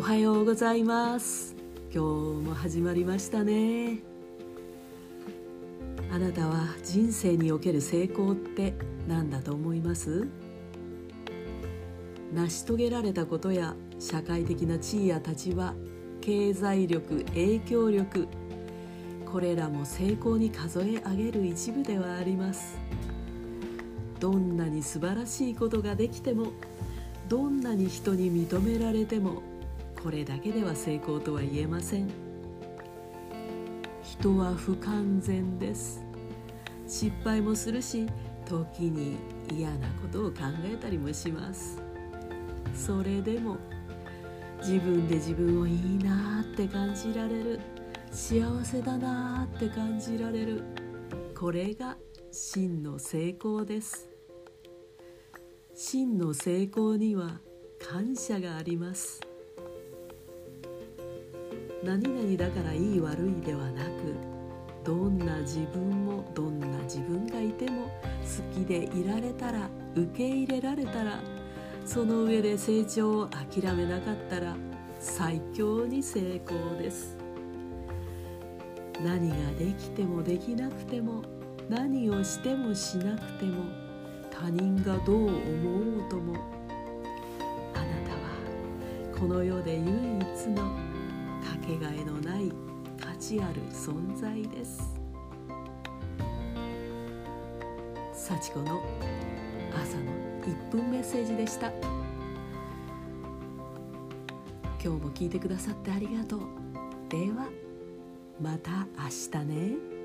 おはようございます。今日も始まりましたね。あなたは人生における成功って何だと思います？成し遂げられたことや社会的な地位や立場経済力影響力これらも成功に数え上げる一部ではあります。どんなに素晴らしいことができてもどんなに人に認められてもこれだけでは成功とは言えません。人は不完全です。失敗もするし時に嫌なことを考えたりもします。それでも自分で自分をいいなって感じられる。幸せだなって感じられる。これが真の成功です。真の成功には感謝があります。何々だからいい悪いではなくどんな自分もどんな自分がいても好きでいられたら受け入れられたらその上で成長を諦めなかったら最強に成功です。何ができてもできなくても何をしてもしなくても他人がどう思おうともあなたはこの世で唯一のかけがえのない価値ある存在です。幸子の朝の1分メッセージでした。今日も聞いてくださってありがとう。ではまた明日ね。